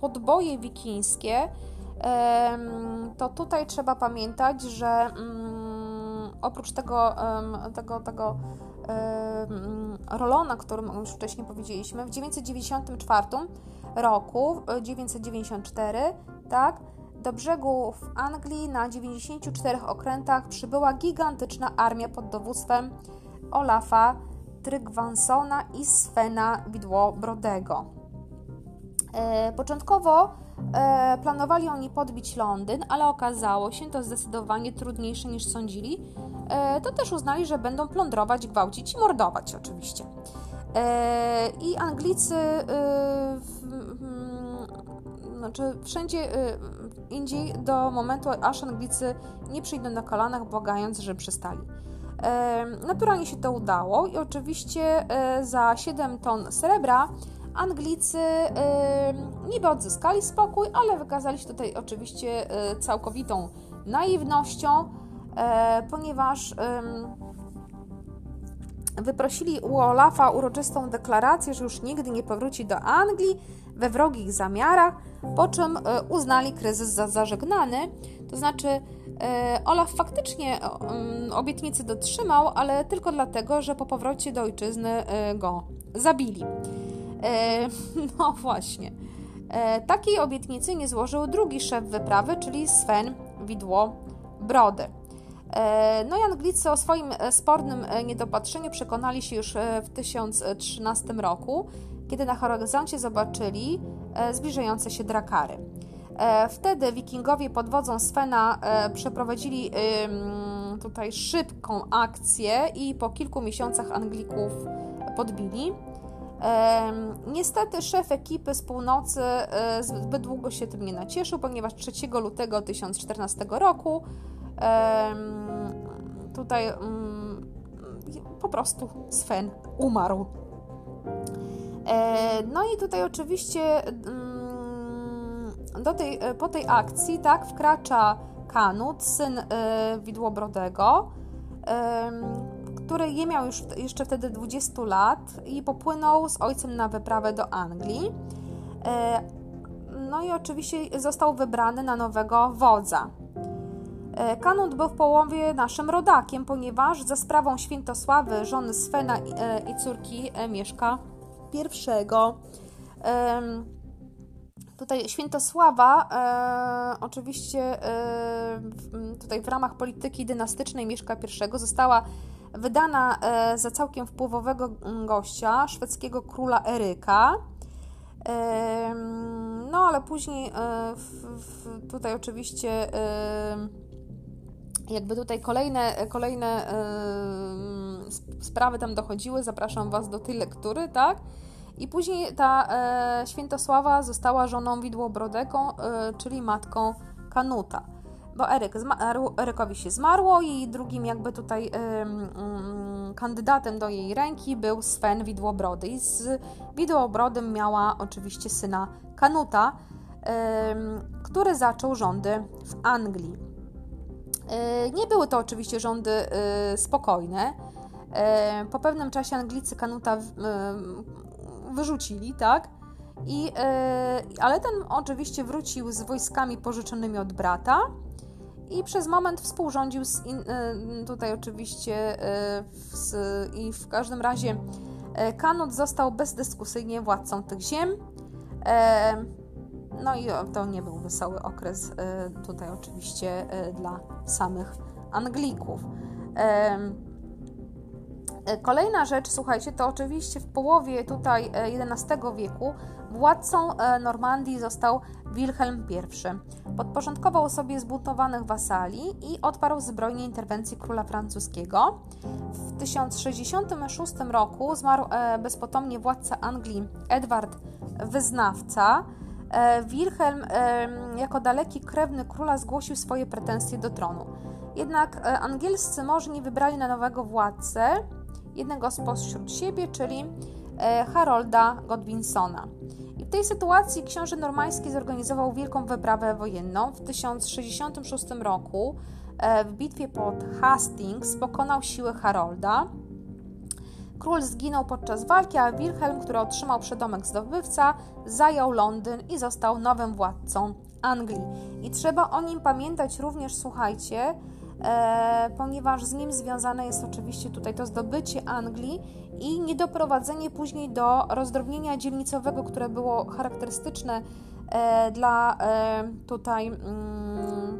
podboje wikińskie, to tutaj trzeba pamiętać, że mm, oprócz tego, tego, tego Rolona, o którym już wcześniej powiedzieliśmy, w 994 roku, 994, e, tak, do brzegów Anglii na 94 okrętach przybyła gigantyczna armia pod dowództwem Olafa Trygvansona i Svena Widłobrodego. E, początkowo e, planowali oni podbić Londyn, ale okazało się to zdecydowanie trudniejsze niż sądzili, E, to też uznali, że będą plądrować, gwałcić i mordować oczywiście. I Anglicy e, znaczy wszędzie indziej do momentu, aż Anglicy nie przyjdą na kolanach, błagając, że przestali. Naturalnie się to udało i oczywiście za 7 ton srebra Anglicy niby odzyskali spokój, ale wykazali się tutaj oczywiście całkowitą naiwnością, E, ponieważ wyprosili u Olafa uroczystą deklarację, że już nigdy nie powróci do Anglii we wrogich zamiarach, po czym e, uznali kryzys za zażegnany. To znaczy, e, Olaf faktycznie obietnicy dotrzymał, ale tylko dlatego, że po powrocie do ojczyzny go zabili. No właśnie. Takiej obietnicy nie złożył drugi szef wyprawy, czyli Sven Widło Brody. No i Anglicy o swoim spornym niedopatrzeniu przekonali się już w 1013 roku, kiedy na horyzoncie zobaczyli zbliżające się drakary. Wtedy wikingowie pod wodzą Svena przeprowadzili tutaj szybką akcję i po kilku miesiącach Anglików podbili. Niestety szef ekipy z północy e, zbyt długo się tym nie nacieszył, ponieważ 3 lutego 1014 roku tutaj mm, po prostu Sven umarł. E, no i tutaj oczywiście mm, do tej, e, po tej akcji tak wkracza Kanut, syn Widłobrodego, który nie miał już jeszcze wtedy 20 lat i popłynął z ojcem na wyprawę do Anglii. E, no i oczywiście został wybrany na nowego wodza. E, Kanut był w połowie naszym rodakiem, ponieważ za sprawą Świętosławy, żony Svena e, i córki Mieszka I. Tutaj Świętosława, e, oczywiście e, tutaj w ramach polityki dynastycznej Mieszka I została wydana e, za całkiem wpływowego gościa, szwedzkiego króla Eryka. No ale później e, tutaj oczywiście jakby tutaj kolejne, kolejne sprawy tam dochodziły, zapraszam Was do tej lektury, tak? I później ta e, Świętosława została żoną Widłobrodego, czyli matką Kanuta. Bo Eryk zmarł, Erykowi się zmarło i drugim jakby tutaj e, kandydatem do jej ręki był Sven Widłobrody. I z Widłobrodym miała oczywiście syna Kanuta, który zaczął rządy w Anglii. E, nie były to oczywiście rządy e, spokojne. E, po pewnym czasie Anglicy Kanuta wyrzucili, tak? I, ale ten oczywiście wrócił z wojskami pożyczonymi od brata i przez moment współrządził z in, yy, tutaj oczywiście z, i w każdym razie Kanut został bezdyskusyjnie władcą tych ziem. No i to nie był wesoły okres tutaj oczywiście dla samych Anglików. E, kolejna rzecz, słuchajcie, to oczywiście w połowie tutaj XI e, wieku władcą e, Normandii został Wilhelm I. Podporządkował sobie zbuntowanych wasali i odparł zbrojnie interwencję króla francuskiego. W 1066 roku zmarł bezpotomnie władca Anglii Edward Wyznawca. Wilhelm jako daleki krewny króla zgłosił swoje pretensje do tronu. Jednak angielscy możni wybrali na nowego władcę jednego spośród siebie, czyli e, Harolda Godwinsona. W tej sytuacji książę normański zorganizował wielką wyprawę wojenną. W 1066 roku e, w bitwie pod Hastings pokonał siły Harolda. Król zginął podczas walki, a Wilhelm, który otrzymał przydomek zdobywca, zajął Londyn i został nowym władcą Anglii. I trzeba o nim pamiętać również, słuchajcie, ponieważ z nim związane jest oczywiście tutaj to zdobycie Anglii i niedoprowadzenie później do rozdrobnienia dzielnicowego, które było charakterystyczne e, dla e, tutaj. Mm,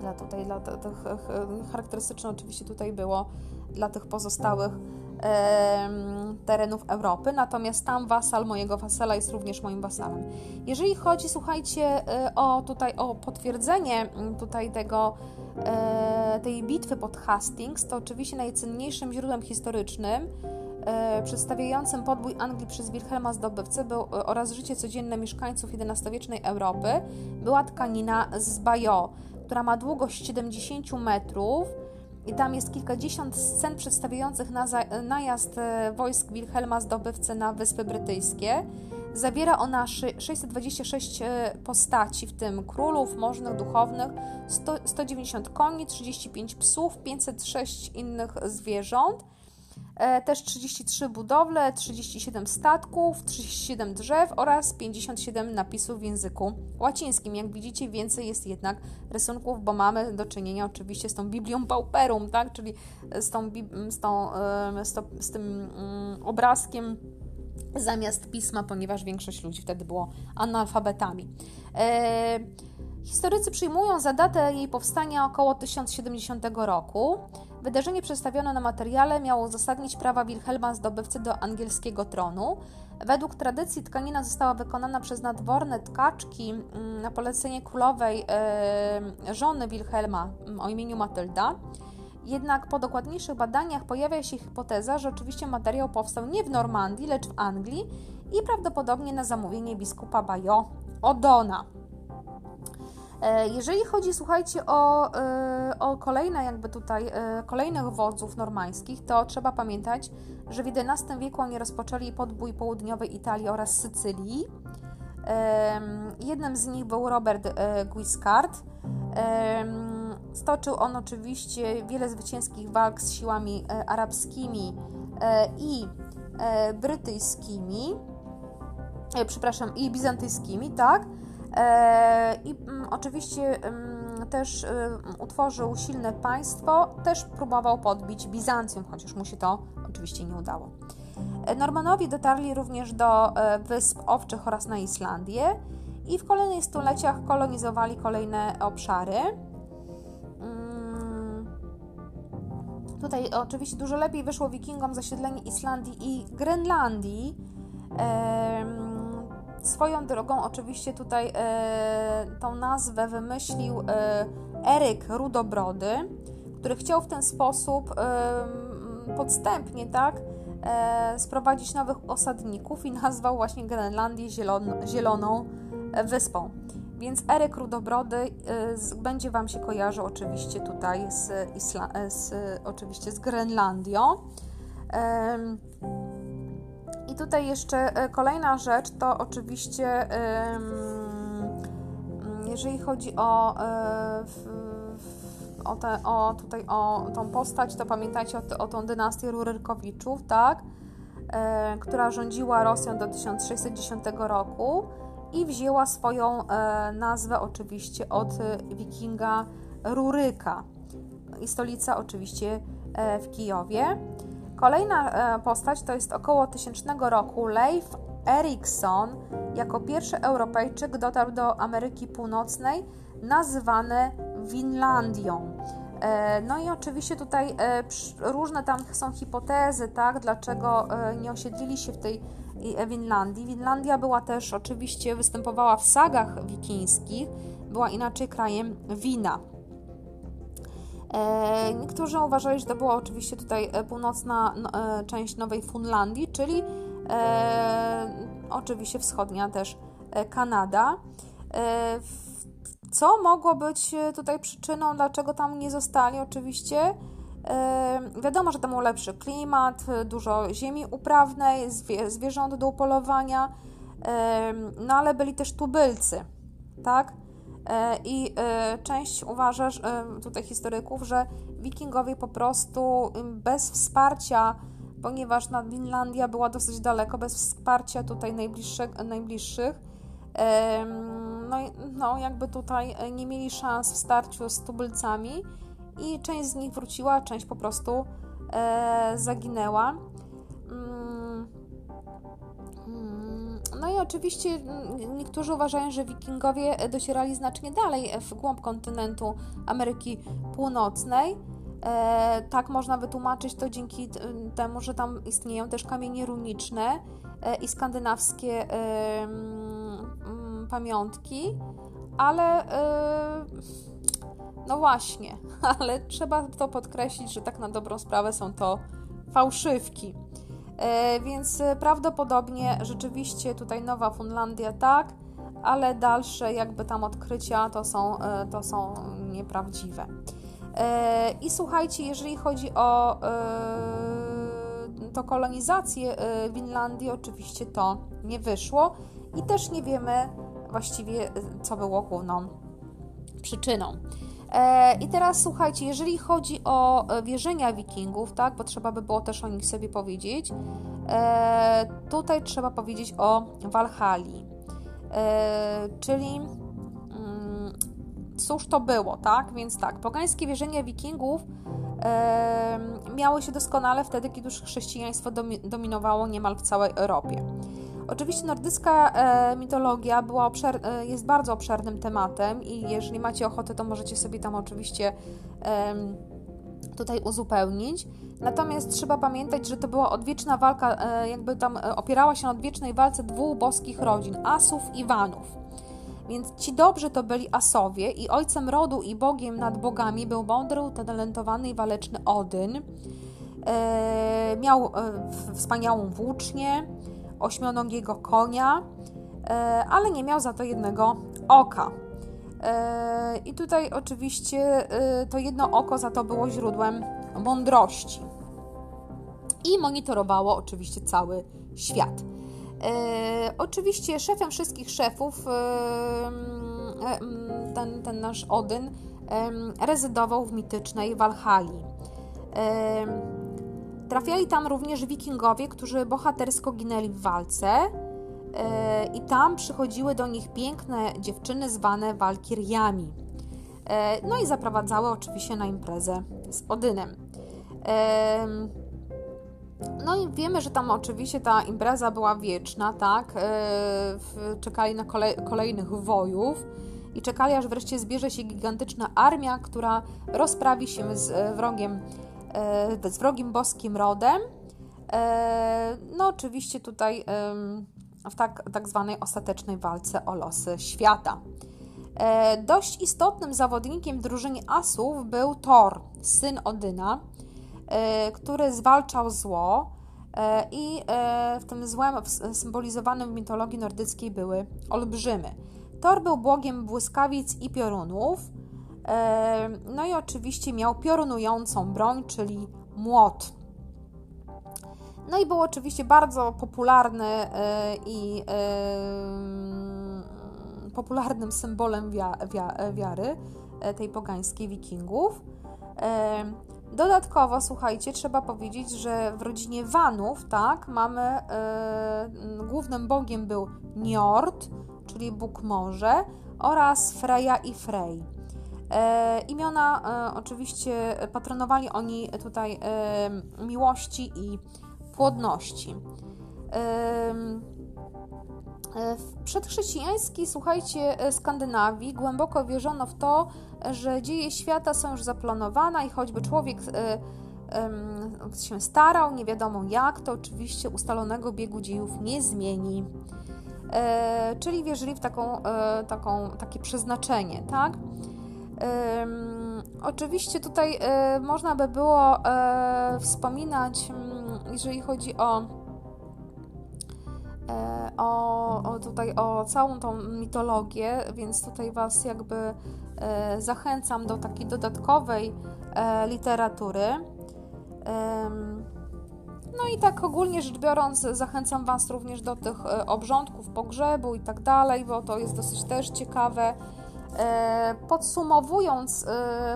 dla tutaj, dla tych, charakterystyczne oczywiście tutaj było dla tych pozostałych terenów Europy, natomiast tam wasal mojego wasala jest również moim wasalem. Jeżeli chodzi, słuchajcie, e, o tutaj o potwierdzenie tutaj tego e, tej bitwy pod Hastings, to oczywiście najcenniejszym źródłem historycznym e, przedstawiającym podbój Anglii przez Wilhelma Zdobywcę był, oraz życie codzienne mieszkańców XI-wiecznej Europy była tkanina z Bayeux, która ma długość 70 metrów, i tam jest kilkadziesiąt scen przedstawiających najazd e, wojsk Wilhelma Zdobywcy na Wyspy Brytyjskie. Zawiera ona 626 e, postaci, w tym królów, możnych, duchownych, 100, 190 koni, 35 psów, 506 innych zwierząt. E, też 33 budowle, 37 statków, 37 drzew oraz 57 napisów w języku łacińskim. Jak widzicie, więcej jest jednak rysunków, bo mamy do czynienia oczywiście z tą Biblią Pauperum, tak? czyli z, tą, z, tą, z, to, z tym mm, obrazkiem zamiast pisma, ponieważ większość ludzi wtedy było analfabetami. E, Historycy przyjmują za datę jej powstania około 1070 roku. Wydarzenie przedstawione na materiale miało uzasadnić prawa Wilhelma zdobywcy do angielskiego tronu. Według tradycji tkanina została wykonana przez nadworne tkaczki mm, na polecenie królowej żony Wilhelma mm, o imieniu Matylda. Jednak po dokładniejszych badaniach pojawia się hipoteza, że oczywiście materiał powstał nie w Normandii, lecz w Anglii i prawdopodobnie na zamówienie biskupa Bayo Odona. E, jeżeli chodzi, słuchajcie, o, e, o kolejne jakby tutaj, e, kolejnych wodzów normańskich, to trzeba pamiętać, że w XI wieku oni rozpoczęli podbój południowej Italii oraz Sycylii. Jednym z nich był Robert Guiscard. Stoczył on oczywiście wiele zwycięskich walk z siłami arabskimi i brytyjskimi, przepraszam, i bizantyjskimi, tak? E, I mm, oczywiście mm, też y, utworzył silne państwo, też próbował podbić Bizancjum, chociaż mu się to oczywiście nie udało. E, Normanowie dotarli również do e, Wysp Owczych oraz na Islandię i w kolejnych stuleciach kolonizowali kolejne obszary. Mm, tutaj oczywiście dużo lepiej wyszło Wikingom zasiedlenie Islandii i Grenlandii. Swoją drogą, oczywiście tutaj e, tą nazwę wymyślił e, Eryk Rudobrody, który chciał w ten sposób e, podstępnie, tak, e, sprowadzić nowych osadników i nazwał właśnie Grenlandię zielon, Zieloną Wyspą. Więc Eryk Rudobrody e, z, będzie Wam się kojarzył oczywiście tutaj z, Isla, e, z oczywiście z Grenlandią. I tutaj jeszcze e, kolejna rzecz to oczywiście, jeżeli chodzi o, e, o, te, o, tutaj, o tą postać, to pamiętajcie o, o tą dynastię Ruryrkowiczów, tak? E, która rządziła Rosją do 1610 roku i wzięła swoją nazwę oczywiście od wikinga Ruryka. I stolica oczywiście w Kijowie. Kolejna e, postać to jest około 1000 roku Leif Erikson jako pierwszy Europejczyk dotarł do Ameryki Północnej, nazywany Winlandią. E, no i oczywiście tutaj e, różne tam są hipotezy, tak, dlaczego nie osiedlili się w tej Winlandii. Winlandia była też oczywiście, występowała w sagach wikińskich, była inaczej krajem wina. E, niektórzy uważali, że to była oczywiście tutaj e, północna no, e, część Nowej Funlandii, czyli oczywiście wschodnia też Kanada. Co mogło być tutaj przyczyną, dlaczego tam nie zostali? Oczywiście wiadomo, że tam był lepszy klimat, dużo ziemi uprawnej, zwierząt do upolowania, no ale byli też tubylcy, tak? E, I e, część uważa, e, tutaj historyków, że wikingowie po prostu bez wsparcia, ponieważ Finlandia była dosyć daleko, bez wsparcia tutaj najbliższych, najbliższych no, no jakby tutaj nie mieli szans w starciu z tubylcami i część z nich wróciła, część po prostu zaginęła. No i oczywiście mm, niektórzy uważają, że wikingowie docierali znacznie dalej w głąb kontynentu Ameryki Północnej. E, tak można wytłumaczyć to dzięki temu, że tam istnieją też kamienie runiczne e, i skandynawskie e, mm, pamiątki, ale e, no właśnie, ale trzeba to podkreślić, że tak na dobrą sprawę są to fałszywki. E, więc prawdopodobnie rzeczywiście tutaj Nowa Funlandia tak, ale dalsze jakby tam odkrycia to są, e, to są nieprawdziwe. E, I słuchajcie, jeżeli chodzi o to kolonizację Finlandii, oczywiście to nie wyszło i też nie wiemy właściwie, co było główną przyczyną. E, I teraz słuchajcie, jeżeli chodzi o e, wierzenia wikingów, tak, bo trzeba by było też o nich sobie powiedzieć, e, tutaj trzeba powiedzieć o Walhali, czyli mm, cóż to było, tak? Więc tak, pogańskie wierzenia wikingów miały się doskonale wtedy, kiedy już chrześcijaństwo dominowało niemal w całej Europie. Oczywiście nordycka e, mitologia była obszer, e, jest bardzo obszernym tematem i jeżeli macie ochotę, to możecie sobie tam oczywiście e, tutaj uzupełnić. Natomiast trzeba pamiętać, że to była odwieczna walka, e, jakby tam e, opierała się na odwiecznej walce dwóch boskich rodzin, Asów i Wanów. Więc ci dobrzy to byli Asowie i ojcem rodu i Bogiem nad bogami był mądry, utalentowany i waleczny Odyn. E, miał e, wspaniałą włócznię, ośmionogiego konia, e, ale nie miał za to jednego oka. E, I tutaj oczywiście e, to jedno oko za to było źródłem mądrości. I monitorowało oczywiście cały świat. Oczywiście szefem wszystkich szefów ten, ten nasz Odyn rezydował w mitycznej Walhali. Trafiali tam również wikingowie, którzy bohatersko ginęli w walce. I tam przychodziły do nich piękne dziewczyny zwane walkiriami. No i zaprowadzały oczywiście na imprezę z Odynem. No i wiemy, że tam oczywiście ta impreza była wieczna, tak? E, czekali na kolej, kolejnych wojów i czekali, aż wreszcie zbierze się gigantyczna armia, która rozprawi się z e, wrogiem, e, z wrogim boskim rodem. No, oczywiście tutaj w tak, tak zwanej ostatecznej walce o losy świata. Dość istotnym zawodnikiem w drużynie Asów był Thor, syn Odyna, E, który zwalczał zło e, i e, w tym złem symbolizowanym w mitologii nordyckiej były olbrzymy. Thor był bogiem błyskawic i piorunów, no i oczywiście miał piorunującą broń, czyli młot. No i był oczywiście bardzo popularny i popularnym symbolem wiary tej pogańskiej wikingów. Dodatkowo, słuchajcie, trzeba powiedzieć, że w rodzinie Wanów, tak, mamy, e, głównym bogiem był Njord, czyli Bóg Morze, oraz Freja i Frej. E, imiona e, oczywiście patronowali oni tutaj e, miłości i płodności. W przedchrześcijańskiej, słuchajcie, Skandynawii głęboko wierzono w to, że dzieje świata są już zaplanowane i choćby człowiek się starał, nie wiadomo jak, to oczywiście ustalonego biegu dziejów nie zmieni. Czyli wierzyli w taką, taką, takie przeznaczenie, tak? Oczywiście tutaj można by było wspominać, mm, jeżeli chodzi o E, o, o, tutaj o całą tą mitologię, więc tutaj Was jakby e, zachęcam do takiej dodatkowej e, literatury. No i tak ogólnie rzecz biorąc, zachęcam Was również do tych obrządków pogrzebu i tak dalej, bo to jest dosyć też ciekawe. Podsumowując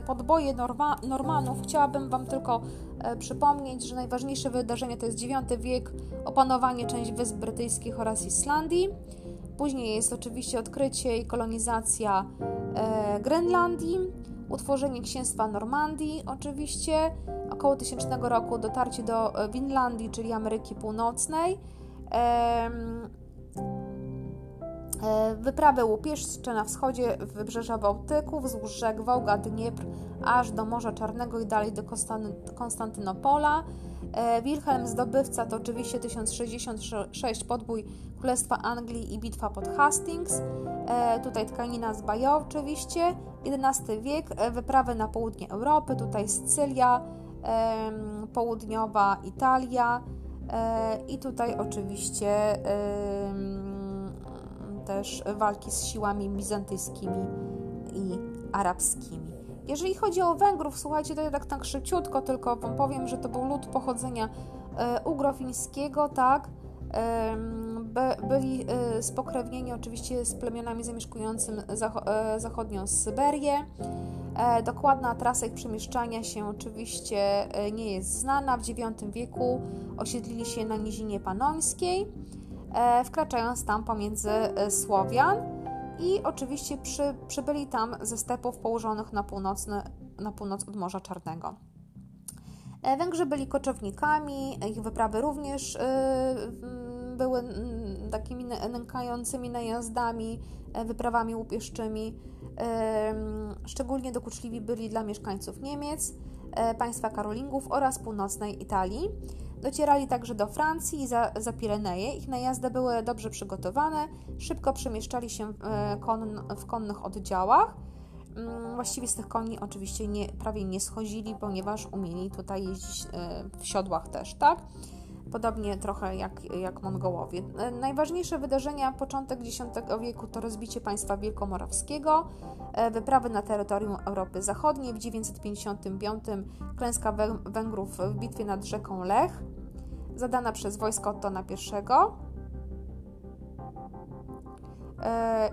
podboje Norma Normanów, chciałabym Wam tylko E, przypomnieć, że najważniejsze wydarzenie to jest IX wiek, opanowanie części Wysp Brytyjskich oraz Islandii. Później jest oczywiście odkrycie i kolonizacja e, Grenlandii, utworzenie księstwa Normandii, oczywiście około 1000 roku dotarcie do e, Winlandii, czyli Ameryki Północnej. E, wyprawy łupieszcze na wschodzie wybrzeża Bałtyku, wzdłuż rzek Wołga, Dniepr, aż do Morza Czarnego i dalej do Konstantynopola. E, Wilhelm Zdobywca to oczywiście 1066 podbój Królestwa Anglii i bitwa pod Hastings. E, tutaj tkanina z Bajo oczywiście. XI wiek, wyprawy na południe Europy, tutaj Sycylia, południowa Italia i tutaj oczywiście też walki z siłami bizantyjskimi i arabskimi. Jeżeli chodzi o Węgrów, słuchajcie, to ja tak, szybciutko tylko Wam powiem, że to był lud pochodzenia e, ugrofińskiego, tak? By, byli e, spokrewnieni oczywiście z plemionami zamieszkującymi e, zachodnią Syberię. Dokładna trasa ich przemieszczania się oczywiście nie jest znana. W IX wieku osiedlili się na Nizinie Panońskiej. E, wkraczając tam pomiędzy e, Słowian i oczywiście przy, przybyli tam ze stepów położonych na, północny, na północ od Morza Czarnego. E, Węgrzy byli koczownikami, ich wyprawy również były takimi nękającymi najazdami, wyprawami łupieszczymi. Szczególnie dokuczliwi byli dla mieszkańców Niemiec, państwa Karolingów oraz północnej Italii. Docierali także do Francji i za, za Pireneje. Ich najazdy były dobrze przygotowane, szybko przemieszczali się w, w konnych oddziałach. Mm, właściwie z tych koni oczywiście nie, prawie nie schodzili, ponieważ umieli tutaj jeździć w siodłach też, tak? Podobnie trochę jak, jak Mongołowie. E, najważniejsze wydarzenia początek X wieku to rozbicie państwa wielkomorawskiego, e, wyprawy na terytorium Europy Zachodniej w 955 klęska Węgrów w bitwie nad rzeką Lech, zadana przez wojsko Ottona I. E,